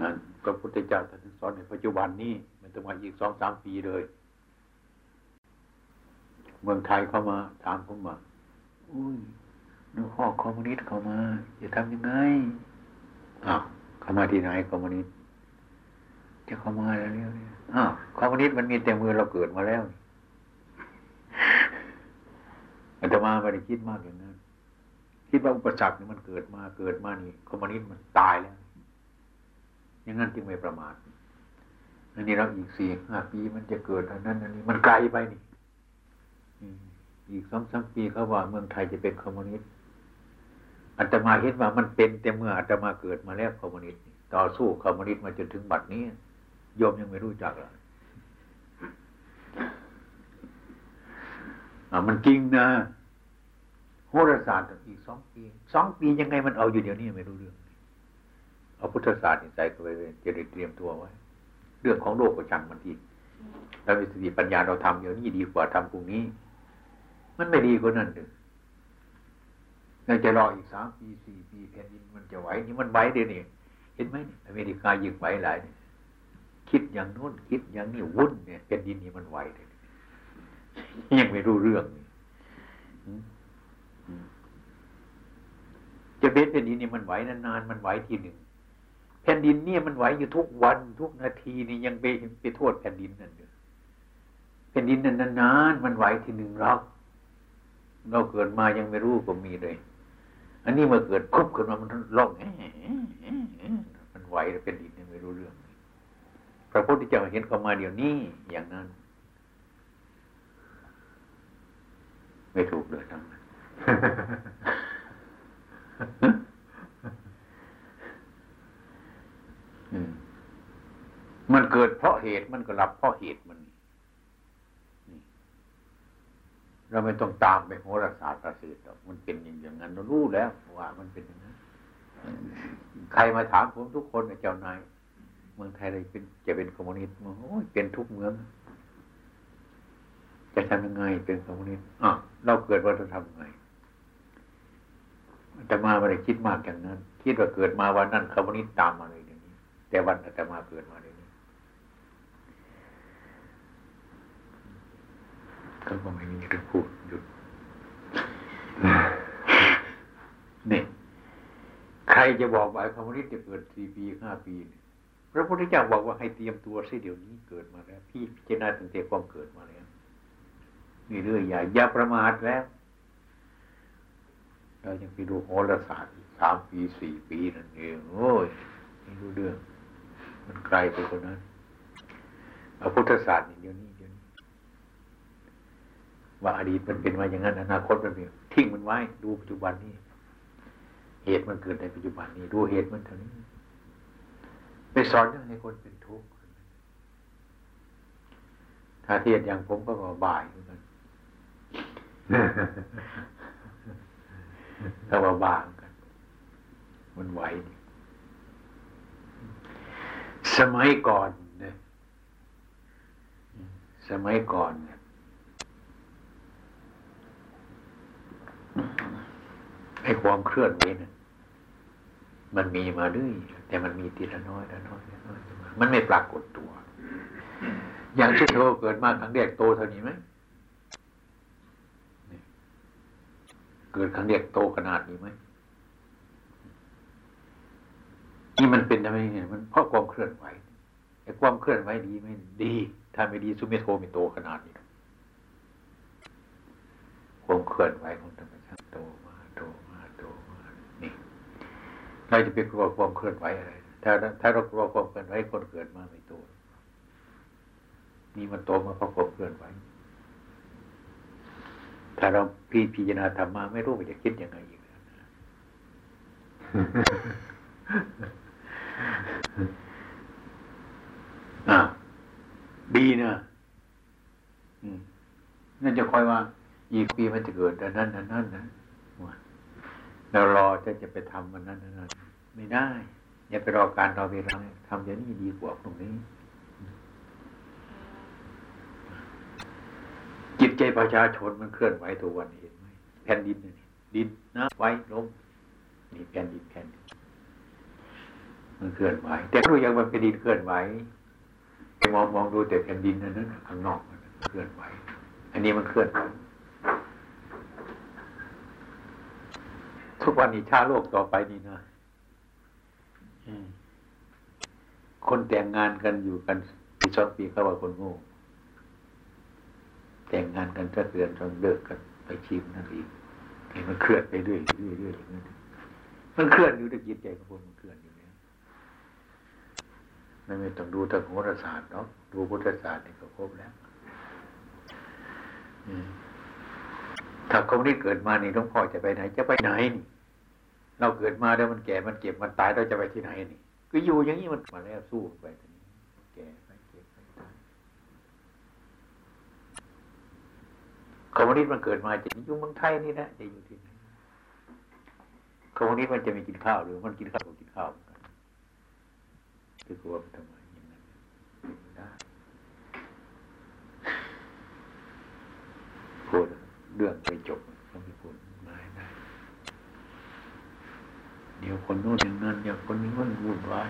นั่นพระพุทธเจ้าท่านสอนในปัจจุบันนี้ มันต้องมาอีกสองสามปีเลย เมืองไทยเข้ามาถามผมว่าอุ้ยนึกข้อคอมมิวนิสต์เข้ามาจะทำยังไงอ้าวเข้ามาที่ไหนคอมมิวนิสต์จะเข้ามาแล้วเนี่ย อ้าวคอมมิวนิสต์มันมีแต่มือเราเกิดมาแล้วอาตมาไม่ได้คิดมากอย่างนั้นคิดว่าอุปสรรคนี่มันเกิดมาเกิดมานี่คอมมิวนิสต์มันตายแล้วอย่างนั้นจึงไม่ประมาทอันนี้เราอีกสี่ห้าปีมันจะเกิดอันนั้นอันนี้มันไกลไปนี่อีกสองสามปีเขาว่าเมืองไทยจะเป็นคอมมิวนิสต์อาตมาเห็นว่ามันเป็นแต่เมื่ออาตมาเกิดมาแล้วคอมมิวนิสต์ต่อสู้คอมมิวนิสต์มาจนถึงบัดนี้ โยมยังไม่รู้จักเลยอ่ามันจริงนะโหราศาสตร์อีกสองปีสองปียังไงมันเอาอยู่เดี๋ยวนี้ไม่รู้เรื่อง เอาพุทธศาสตร์ใส่เข้าไปเลยจะได้เตรียมตัวไว้ เรื่องของโลกก็ช่างมันทีเรามีสติปัญญาเราทำเดี๋ยวนี้ดีกว่าทำพรุ่งนี้ มันไม่ดีกว่านั้นเลยยังจะรออีกสามปีสี่ปีแผ่นดินมันจะไหวนี่มันไหวเดี๋ยวนี้เห็นไหมอเมริกายิงไหวหลายเนี่ย คิดอย่างโน้นคิดอย่างนี้วุ่นเนี่ยเป็นดินนี่มันไหวเลยยังไม่รู้เรื่องนี่จะเป็นแผ่นดินนี่มันไหวนานๆมันไหวทีหนึ่งแผ่นดินเนี่ยมันไหวอยู่ทุกวันทุกนาทีนี่ยังไปไปโทษแผ่นดินนั่นอยู่แผ่นดินนั้นนานๆมันไหวทีหนึ่งเราเราเกิดมายังไม่รู้ก็มีเลย อันนี้มื่อเกิดคุบขึ้นมามันร้องแอะแอะแอะมันไหวแล้วเป็นดินไม่รู้เรื่อง ระพุทธเจ้าเห็นเขามาเดี๋ยวนี้อย่างนั้น ไม่ถูกเลยทั้งนั้นอืมมันเกิดเพราะเหตุมันก็รับเพราะเหตุมันเราไม่ต้องตามไปโหราศาสตร์ประสิทธิ์หรอกมันเป็นอย่างนั้นเรารู้แล้วว่ามันเป็นอย่างนั้น ใครมาถามผมทุกคนเจ้านาย เมืองไทยเลยเป็นจะเป็นคอมมิวนิสต์โอ้ยเป็นทุกเมือง จะทำยังไงเป็นคอมมิวนิสต์อะเราเกิดว่าจะทำยังไงอาตมาไม่ได้คิดมากอย่างนั้น คิดว่าเกิดมาวันนั้นคอมมิวนิสต์ตามมาเลยเดี๋ยวนี้ แต่วันอาตมาเกิดมาเดี๋ยวนี้ก็ก็ไม่มีเรื่องพูดหยุดนี่ใครจะบอกว่าคอมมิวนิสต์จะเกิดสี่ปีห้าปีเนี่ย พระพุทธเจ้าบอกว่าให้เตรียมตัวซิเดี๋ยวนี้เกิดมาแล้ว พี่พิจารณาตั้งแต่ความเกิดมาแล้วนี่เรื่องใหญ่อย่าประมาทแล้วเรายังไปดูโหราศาสตร์สามปีสี่ปีนั่นเองโอ้ยไม่รู้เรื่อง มันไกลไปกว่านั้นเอาพุทธศาสตร์นี่เดี๋ยวนี้เดี๋ยวนี้ว่าอดีตมันเป็นมาอย่างนั้นอนาคตมันเป็นทิ้งมันไว้ ดูปัจจุบันนี้ เหตุมันเกิดในปัจจุบันนี้ ดูเหตุมันเท่านี้ ไปสอนเรื่องให้คนเป็นทุกข์ถ้าเทียนอย่างผมก็บ่ายเหมือนกันถ้าว่าบางกัน มันไหว สมัยก่อนเนี่ยสมัยก่อนเนี่ยไอ้ความเคลื่อนไหวเนี่ยมันมีมาเรื่อย แต่มันมีทีละน้อยละน้อยละน้อยมันไม่ปรากฏตัว อย่างเช่นโตเกิดมาครั้งแรกโตเท่านี้ไหมเกิดครั้งแรกโตขนาดนี้ไหมนี่มันเป็นทำไมเนี่ยมันเพราะความเคลื่อนไหวไอ้ความเคลื่อนไหวดีไหมดีถ้าไม่ดีสุเมโทไม่โตขนาดนี้ความเคลื่อนไหวของธรรมชาติโตมาโตมาโตมานี่ เราจะไปกลัวความเคลื่อนไหวอะไร ถ้าถ้าเรากลัวความเคลื่อนไหวคนเกิดมาไม่โตนี่มันโตมาเพราะความเคลื่อนไหว ถ้าเราพิพิจารณาธรรมมาไม่รู้ว่าจะคิดยังไงอีกนะอ่าดีนะอืมนั่นจะคอยว่า อีกปีมันจะเกิดอันนั้นอันนั้นนะ เรารอจะจะไปทำมันนั้นนั้นไม่ได้อย่าไปรอการรอเวลาทำอย่างนี้ดีกว่าตรงนี้ จิตใจประชาชนมันเคลื่อนไหวตัววันเห็นไหมแผ่นดินนี่ดินน้ำไฟลมนี่แผ่นดินแผ่นดินมันเคลื่อนไหวแต่รู้ยังมันเป็นดินเคลื่อนไหวไปมองมองดูแต่แผ่นดินนั้นนะข้างนอกมันเคลื่อนไหว อันนี้มันเคลื่อนไหว ทุกวันนี้ชาโลกต่อไปนี่นะคนแต่งงานกันอยู่กันปีสองปีเขาว่าคนโง่แต่งงานกันก็เดือนจนเลิกกันไปชีพนั่นเองให้มันเคลื่อนไปเรื่อยเรื่อยเรื่อยอย่างนั้นมันเคลื่อนอยู่ในจิตใจของคนมันเคลื่อนอยู่แล้วไม่ไม่ต้องดูทางโหราศาสตร์เนาะดูพุทธศาสตร์นี่ก็ครบแล้วถ้าคนนี้เกิดมานี่หลวงพ่อจะไปไหนจะไปไหนนี่ เราเกิดมาแล้วมันแก่มันเก็บมันตายเราจะไปที่ไหนนี่ก็อยู่อย่างนี้มันมาแล้วสู้ไปทีนี้แก่ไปเก็บไปตายคอมมิวนิสต์มันเกิดมาจะอยู่เมืองไทยนี่นะจะอยู่ที่ไหนคอมมิวนิสต์มันจะไม่กินข้าวหรือมันกินข้าวก็กินข้าวคือนกันคือกลัวมันทำไมอย่างนั้นไม่ได้พูดเรื่องไปจบต้องไปพูดมาให้ได้ด เดี๋ยวคนโน้นอย่างนั้นเดี๋ยวคนนี้มันวุ่นวาย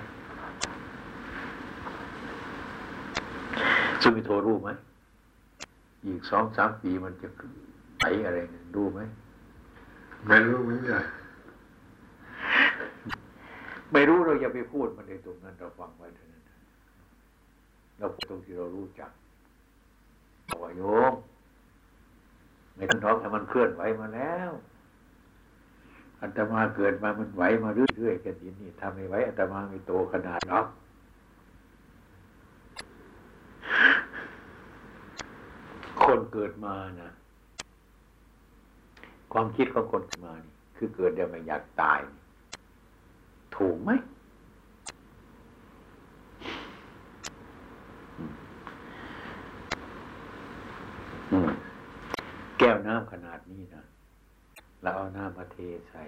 ซึ่งมีโทรรู้ไหมอีกสองสามปีมันจะไปอะไรเนี่ยรู้ไหมไม่รู้เหมือนกันไม่รู้เราอย่าไปพูดมันในตรงนั้นเราฟังไว้เท่านั้นเราพูดตรงที่เรารู้จักบอกว่าโยมไม่ต้องท้องให้มันเคลื่อนไหวมาแล้ว อัตมาเกิดมามันไหวมาเรื่อยๆกันทีนี่ทำไม่ไหวอัตมาไม่โตขนาดหรอกคนเกิดมานะความคิดของคนเกิดมานี่คือเกิดเดี๋ยวไม่อยากตาย ถูกไหมแก้วน้ำขนาดนี้นะ เราเอาน้ำมาเทใส่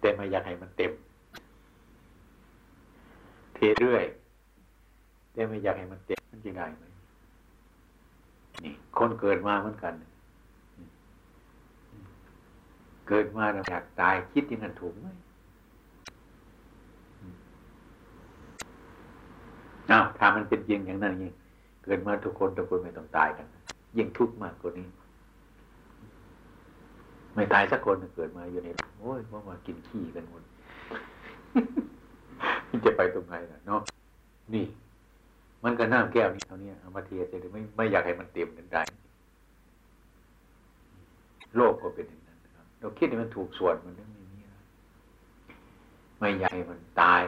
แต่ไม่อยากให้มันเต็ม เทเรื่อย แต่ไม่อยากให้มันเต็มมันจะได้ไหมนี่คนเกิดมาเหมือนกัน เกิดมาเราอยากตายคิดอย่างนั้นถูกไหมอ้าวถ้ามันเป็นจริงอย่างนั้นยิ่งเกิดมาทุกคนทุกคนไม่ต้องตายกัน ยิ่งทุกข์มากกว่านี้ ไม่ตายสักคนเกิดมาอยู่ในโอ้ยว่ามากินขี้กันหมดจะไปตรงไหนล่ะเนาะนี่ มันก็น้ำแก้วนี้เท่านี้เอามาเทียใส่เลยไม่ไม่อยากให้มันเต็มกันได้โลกก็เป็นอย่างนั้นนะครับ เราคิดให้มันถูกส่วนมันไม่มีนี่นะไม่อยากให้มันตาย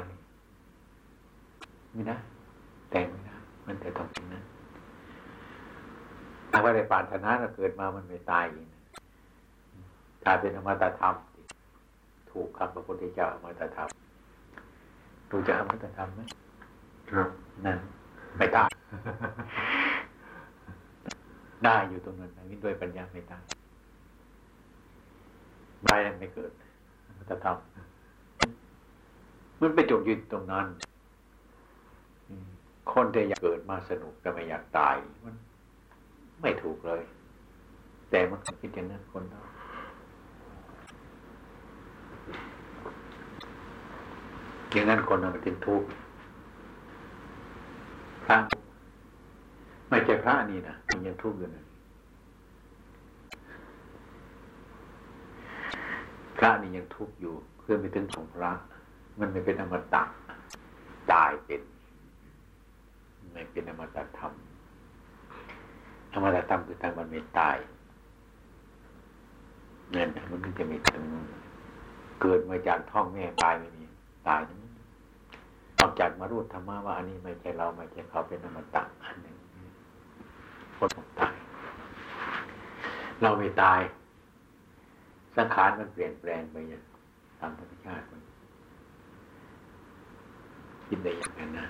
ไม่ได้แต่งไม่ได้มันแต่ต้องเป็นนั้นถ้าว่าได้ปรารถนาเราเกิดมามันไม่ตายอี กนะถ้าเป็นอมตะธรรม ถูกคำพระพุทธเจ้าอมตะธรรมรู้จักอมตะธรรมไหมครับนั่นไม่ได้ได้อยู่ตรงนั้นนะวิด้วยปัญญาไม่ได้ได้แล้วไม่เกิดมันจะทำมันไปจบอยู่ตรงนั้นอืมคนที่อยากเกิดมาสนุกแต่ไม่อยากตายมันไม่ถูกเลย แต่มันคิดอย่างนั้นคนเรา อย่างนั้นคนเรามันถึงทุกข์พระไม่ใช่พระนี่นะมันยังทุกข์อยู่นะพระนี่ยังทุกข์อยู่เพื่อไม่ถึงของพระ มันไม่เป็นอมตะตายเป็นไม่เป็นอมตะธรรมอมตะธรรมคือทางมันไม่ตายนั่นน่ะมันถึงจะมีถึงเกิดมาจากท้องแม่ตายไม่มีตาย นอกจากมารู้ธรรมะว่าอันนี้ไม่ใช่เราไม่ใช่เขาเป็นอมตะอันหนึ่งคนต้องตาย เราไม่ตาย สังขารมันเปลี่ยนแปลงไปอย่างตามธรรมชาติมันคิดได้อย่างนั้นนะ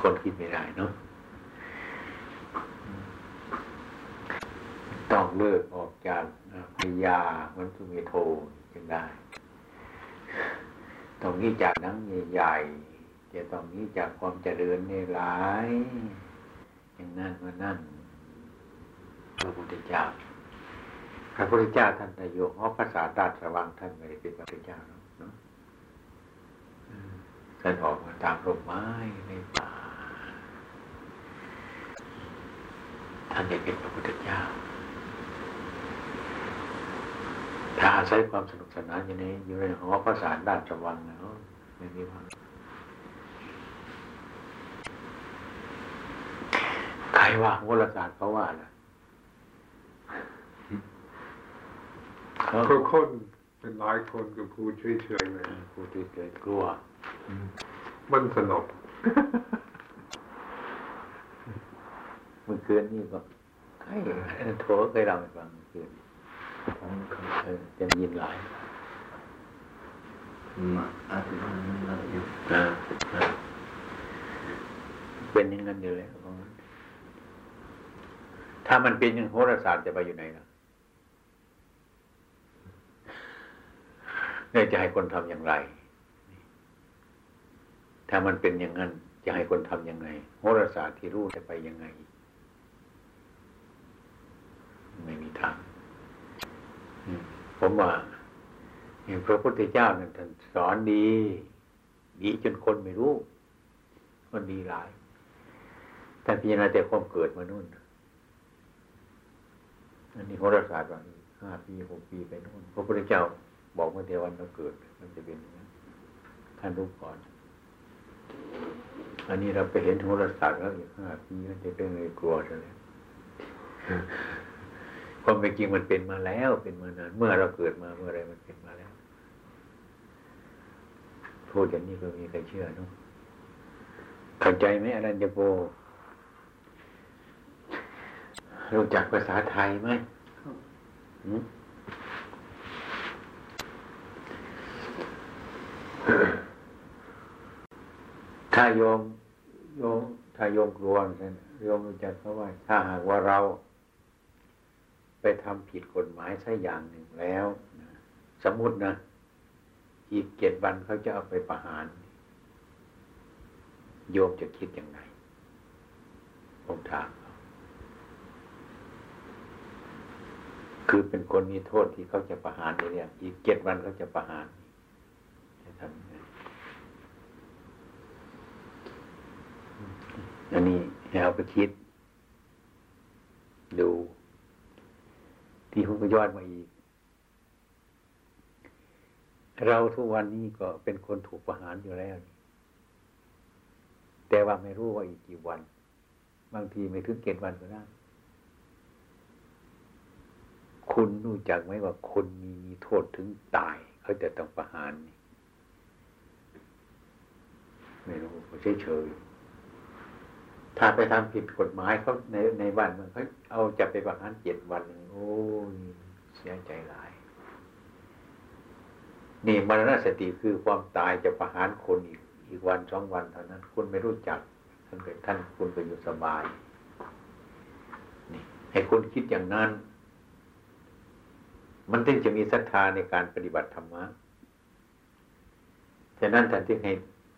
คนคิดไม่ได้เนาะต้องเลิกออกจากพยามันสุเมโทจึงได้ ตรงนี้จากนังใหญ่ๆจะตรงนี้จากความเจริญในหลาย อย่างนั้นมานั่นพระพุทธเจ้าพระพุทธเจ้าท่านนายกเพราะภาษาตรัสวังท่านไม่ได้เป็นพระพุทธเจ้าเนาะอืมท่านออกมาตามร่มไม้ในป่าท่านได้เป็นพระพุทธเจ้า ถ้าอาศัยความสนุกสนานอยู่ในอยู่ในหอภาษาด้านสว่างนะเนาะไม่มีความใครว่าโหราศาสตร์เขาว่าล่ะเขาก็คนเป็นหลายคนก็พูดเฉยๆเลยพูดเฉยๆกลัว มันสนุกเมื่อคืนนี่ก็ใครโทรเคยเล่าให้ฟังเมื่อคืน เออจะยินหลาย Ma aku kan lagi อ่าอ่าเป็นอย่างนั้นอยู่แล้วถ้ามันเป็นอย่างโหราศาสตร์จะไปอยู่ไหนล่ะเนี่ยจะให้คนทำอย่างไร ถ้ามันเป็นอย่างนั้น จะให้คนทำยังไงโหราศาสตร์ที่รู้จะไปยังไง ไม่มีทางอืม ผมว่าพระพุทธเจ้านั่นท่านสอนดี ดีจนคนไม่รู้มันดีหลายท่านพิจารณาแต่ความเกิดมานู่นอันนี้โหราศาสตร์ว่าห้าปีหกปีไปนู่นพระพุทธเจ้าบอกว่าเดี๋ยววันเราเกิด มันจะเป็นอย่างนั้นท่านรู้ก่อน อันนี้เราไปเห็นโหราศาสตร์แล้วอีกห้าปีมันจะเป็นเลยกลัวซะแล้ว ความเป็นจริงมันเป็นมาแล้วเป็นมานานเมื่อเราเกิดมาเมื่อไรมันเป็นมาแล้วพูดอย่างนี้ก็มีใครเชื่อเนาะเข้าใจไหมอรัญญโปรู้จักภาษาไทยไหมหืมถ้าโยมโยมถ้าโยมกลัวใช่ไหมโยมรู้จักเขาว่าถ้าหากว่าเรา ไปทำผิดกฎหมายสักอย่างหนึ่งแล้วสมมตินะอีกเจ็ดวันเขาจะเอาไปประหาร โยมจะคิดยังไงผมถามเขาคือเป็นคนมีโทษที่เขาจะประหารเนี่ยอีกเจ็ดวันเขาจะประหารจะทำไงอันนี้ให้เอาไปคิด ดู ที่ผมก็ย้อนมาอีก เราทุกวันนี้ก็เป็นคนถูกประหารอยู่แล้ว แต่ว่าไม่รู้ว่าอีกกี่วัน บางทีไม่ถึงเกณฑ์วันก็ได้คุณรู้จักไหมว่าคนมีมีโทษถึงตาย เขาจะต้องประหารนี่ไม่รู้เฉยเฉยถ้าไปทำผิดกฎหมายเขาในในบ้านมืองเขาเอาจะไปประหารเจ็ดวัน โอ้ยเสียใจหลาย นี่มรณะสติคือความตายจะประหารคนอีกอีกวันสองวันเท่านั้น คุณไม่รู้จักท่านเกิดท่านคุณไปอยู่สบายนี่ให้คุณคิดอย่างนั้น มันถึงจะมีศรัทธาในการปฏิบัติธรรมะฉะนั้นท่านจึงให้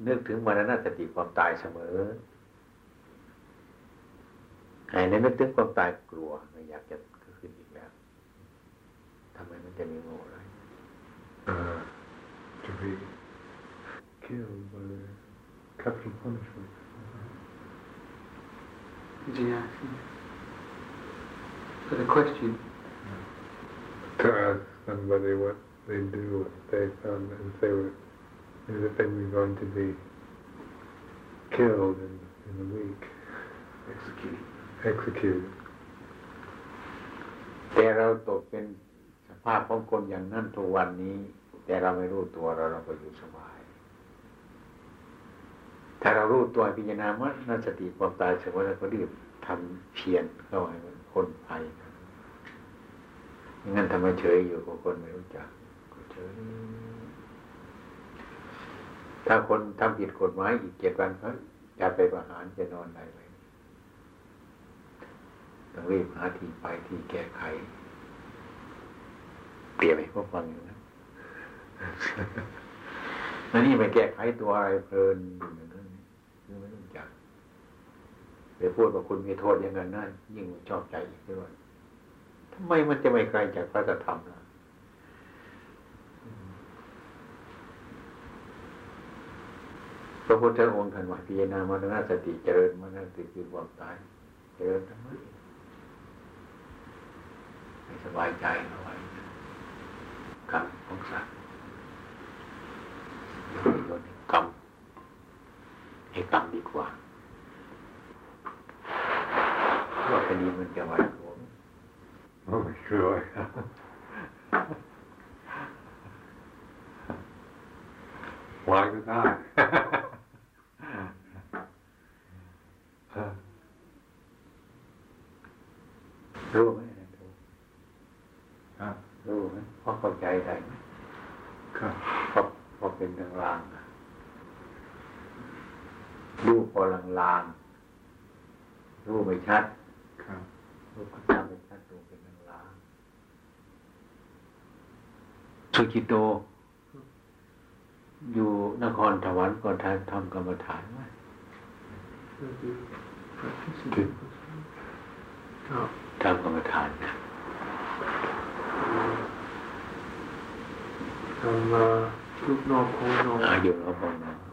นึกถึงมรณะสติความตายเสมอให้ในนึกถึงความตายกลัวไม่อยากจะำไมมันจะมีโง่อะไร uh, to be killed by capital punishment. Did he ask you? For the question, To ask somebody what they do if they found and they were if they were going to be killed in, in a week, Execute. executed. แต่เราตกเป็นส ภาพของคนอย่างนั้นทุกวันนี้ แต่เราไม่รู้ตัวเราเราก็อยู่สบาย ถ้าเรารู้ตัวพิจารณาว่านั่สติความตายเสมอเราก็รีบทำเพียรเข้าให้มันคนภัยงั้นทำไมเฉยอยู่กับคนไม่รู้จักก็เฉยถ้าคนทำผิดกฎหมายอีกเจ็ดวันเขาจะไปประหารจะนอนไหนไหมต้องรีบหาที่ไปที่แก้ไข เปรียบให้พวกฟังอยู่นั้นแล้วนี่ไปแก้ไขตัวอะไรเพลินอยู่อย่างนั้นคือไม่รู้จักไปพูดว่าคุณมีโทษอย่างนั้นนั่นยิ่งชอบใจอีกด้วยทำไมมันจะไม่ไกลจากพระธรรมล่ะพระพุทธองค์ท่านว่าพิจารณามรณสติเจริญมรณสติคือความตายเจริญทำไมให้สบายใจเอาไว้ กรรมของสัตว์โยนโยนให้กรรมให้กรรมดีกว่าว่าคดีมันจะไหวผม Oh, sure. Why did I? รู้ไหมอะไรรู้ ครับ รู้ไหมพอเข้าใจได้ไหม Come. พอพอเป็นลางๆอะรู้พอลางๆรู้ไม่ ชัด Come. รูปธรรมเป็นชัดดูเป็นลางๆสุจิโต อยู่นครถวันก่อนทานทำกรรมฐานไหม for the practice Did- Oh, ทำกรรมฐานนะทำมาลูกนอกของนอกอายุเราบอกนะก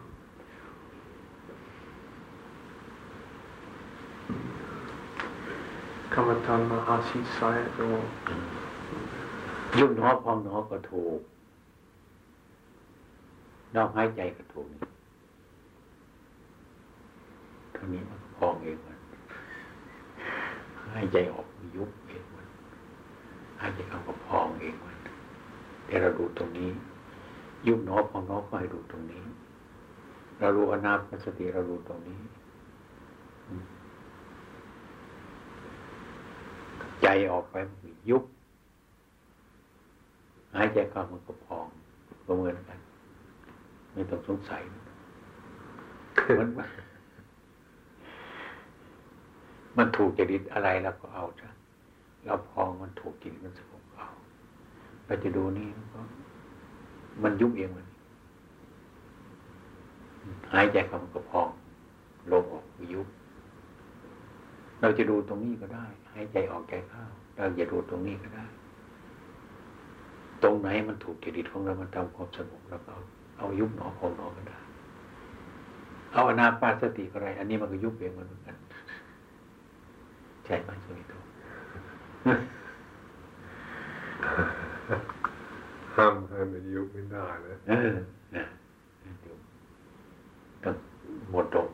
รรมานมหาศีสายก็ยุบหนอพองหนอก็ถูกเราหายใจก็ถูกนี่ท่านี้มันพองเองมันหายใจออกยุบเองมันหายใจเข้าก็พองเองมันแต่เราดูตรงนี้ ยุบหนอพองหนอก็ให้ดูตรงนี้ เรารู้อนาปสติเราดูตรงนี้ ใจ ออกไปมันยุบหายใจเข้ามันก็พองก็เหมือนกัน ไม่ต้องสงสัยมันมันมันถูกจริตอะไรเราก็เอาจ้ะเราพองมันถูกจริตมันสงบเอาเราจะดูนี่มันก็มันยุบเองมันหายใจเข้ามันก็พองลมออกก็ยุบ เราจะดูตรงนี้ก็ได้หายใจออกใจเข้าเราจะดูตรงนี้ก็ได้ ตรงไหนมันถูกจริตของเรามันทำความสงบเราก็เอาเอายุบหนอพองหนอก็ได้ เอาอนาปานสติก็ได้อันนี้มันก็ยุบเองมันเหมือนกันใช่ไหมสวิโตห้ามให้มันยุบไม่ได้นะเออนะเดี๋ยวต้องหมดตรง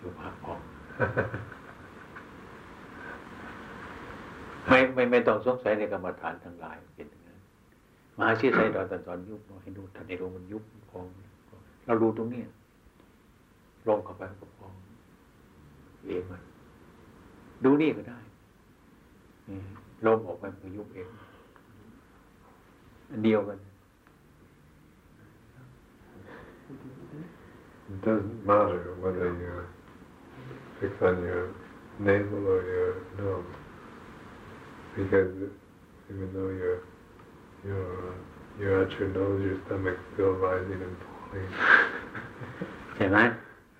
ยุบหักพอง ไม่ไม่ไม่ต้องสงสัยในกรรมฐานทั้งหลายเป็นอย่างนั้นมาชีไตดอนตอนตอนยุบให้ดูทันในรูมันยุบพองเราดูตรงนี้ลงเข้าไปมันก็พองเองมันดูนี่ก็ได้ลมออกไปมันยุบเองอันเดียวกัน It doesn't matter whether you fix on your navel or your nose, because even though you're you're, at your nose, your stomach's still rising and falling. [laughs] Am I?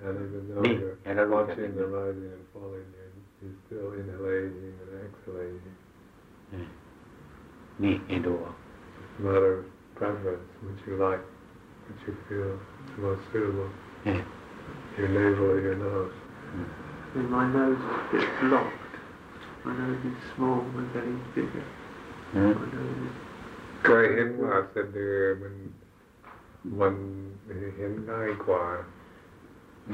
And even though Me? you're watching the rising and falling, you're, you're still inhaling and exhaling. Mm. Me and all. It's a matter of preference, what you like, what you feel most suitable. Mm. Your navel, your nose. Mm. In my nose, it's blocked. My nose is small and getting bigger อืม my nose is เคยเห็นว่าสะดือมันมันเห็นง่ายกว่า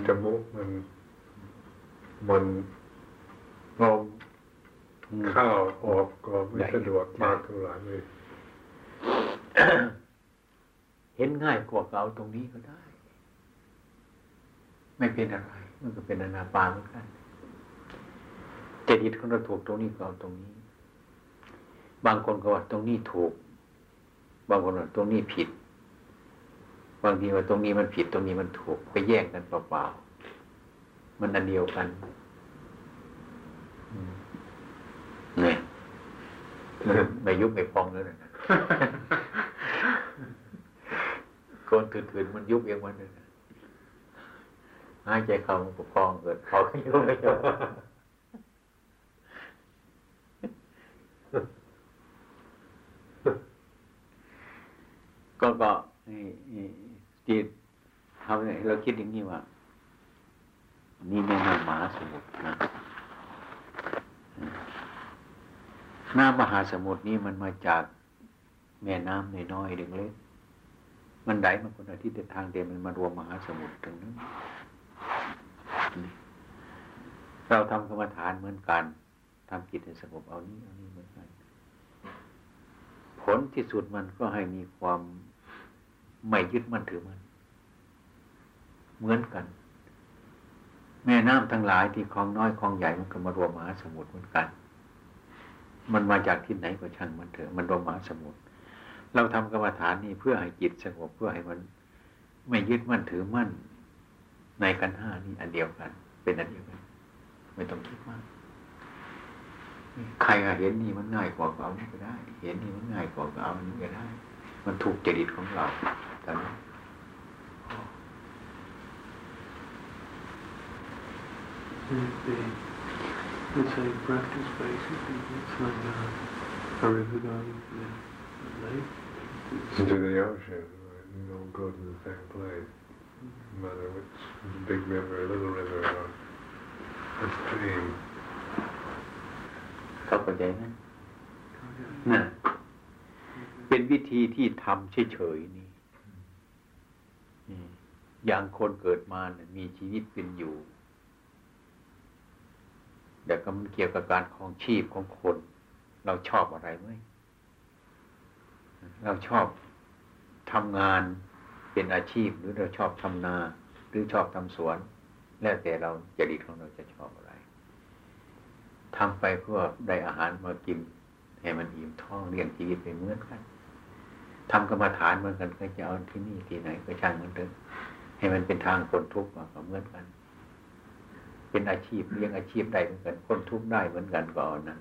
จมูกมันมันลมอืมเข้าออกก็ไม่สะดวกมากเท่าไหร่เลยเห็นง่ายกว่าก็เอาตรงนี้ก็ได้ ไม่เป็นอะไร มันก็เป็นอนาปานเหมือนกัน จริตของเราถูกตรงนี้ก็เอาตรงนี้ บางคนก็ว่าตรงนี้ถูก บางคนว่าตรงนี้ผิด บางทีว่าตรงนี้มันผิดตรงนี้มันถูกไปแยกกันเปล่าๆมันอันเดียวกันเนี่ยไม่ยุบไม่พองแล้วนะคนถืนๆมันยุบเองมันเลยนะหายใจเข้ามันก็พองเกิดพองก็ยุบไม่ยุบ ก็ก็จิตทำเนี่ยเราคิดอย่างนี้ว่า นี่แม่น้ำมหาสมุทรนะน้ำมหาสมุทรนี่มันมาจากแม่น้ำน้อยๆเล็กๆมันไหลมาคนละทิศแต่ทางเดียวมันมารวมมหาสมุทรตรงนั้นเราทำกรรมฐานเหมือนกันทำจิตให้สงบเอานี้เอานี้เหมือนกันผลที่สุดมันก็ให้มีความ ไม่ยึดมั่นถือมันเหมือนกัน แม่น้ำทั้งหลายที่คลองน้อยคลองใหญ่มันก็มารวมมหาสมุทรเหมือนกัน มันมาจากที่ไหนก็ช่างมันเถอะมันรวมมหาสมุทรเราทำกรรมฐานนี่เพื่อให้จิตสงบเพื่อให้มัน ไม่ยึดมั่นถือมั่น ในกันห้านี่อันเดียวกัน เป็นอันเดียวกัน ไม่ต้องคิดมากใครเห็นนี่มันง่ายกว่าเอานี่ก็ได้ เห็นนี่มันง่ายกว่าเอานนี้ก็ได้ มันถูกจริตของเรา ตอนนี้ the, same practice basically. It's like uh, a river going the lake. into the ocean. Right? We don't go to the same place, no matter which big river, little river, or a stream. เข้าใจไหมน่ะเป็นวิธีที่ทำเฉยๆนี่ อย่างคนเกิดมาเนี่ยมีชีวิตเป็นอยู่แต่ก็มันเกี่ยวกับการครองชีพของคน เราชอบอะไรไหมเราชอบทำงานเป็นอาชีพหรือเราชอบทำนา หรือชอบทำสวน แล้วแต่เราจริตของเราจะชอบอะไรทำไปเพื่อได้อาหารมากินให้มันอิ่มท้องเลี้ยงชีวิตไปเหมือนกันทำกรรมฐานเหมือนกันก็จะเอาที่นี่ที่ไหนก็ช่างมันเถอะ ให้มันเป็นทางคนทุกข์ก็เหมือนกัน เป็นอาชีพเลี้ยงอาชีพได้เหมือนกันคนทุกข์ได้เหมือนกันก็เอานั้น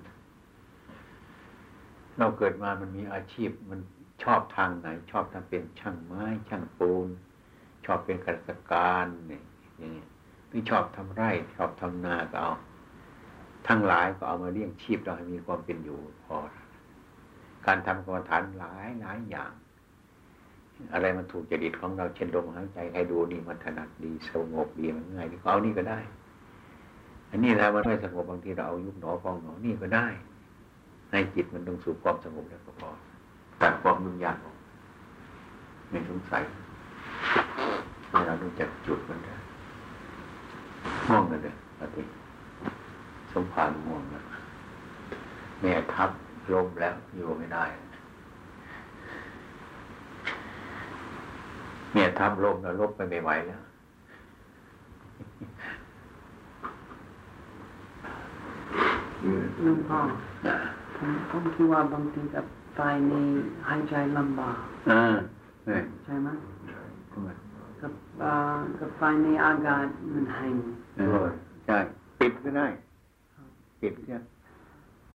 เราเกิดมามันมีอาชีพมันชอบทางไหน ชอบทำเป็นช่างไม้ ช่างปูน ชอบเป็นข้าราชการเนี่ยอย่างเงี้ยหรือชอบทำไร่ ชอบทำนาก็เอา ทั้งหลายก็เอามาเลี้ยงชีพเราให้มีความเป็นอยู่พอ การทำกรรมฐานหลายหลายอย่าง อะไรมันถูกจริตของเราเช่นลมหายใจให้ดูนี่มันถนัดดีสงบดีมันง่ายดีก็เอานี่ก็ได้ อันนี้ถ้ามันไม่สงบบางทีเราเอายุบหนอพองหนอนี่ก็ได้ ให้จิตมันต้องสู่ความสงบแล้วก็พอตัดความยุ่งยากออกไม่สงสัยให้เรารู้จักจุดมันได้ม่วงกันเลยปฏิสมภารม่วงแล้วแม่ทับลมแล้วอยู่ไม่ได้ แม่ทับลมแล้วลบไปไม่ไหวแล้วหลวงพ่อผมผมคิดว่าบางทีกับไฟนี่หายใจลำบากอ่าเนี่ยใช่ไหมทำไมกับอ่ากับไฟนี่อากาศมันแห้งเออใช่ปิดก็ได้ปิดเนี่ย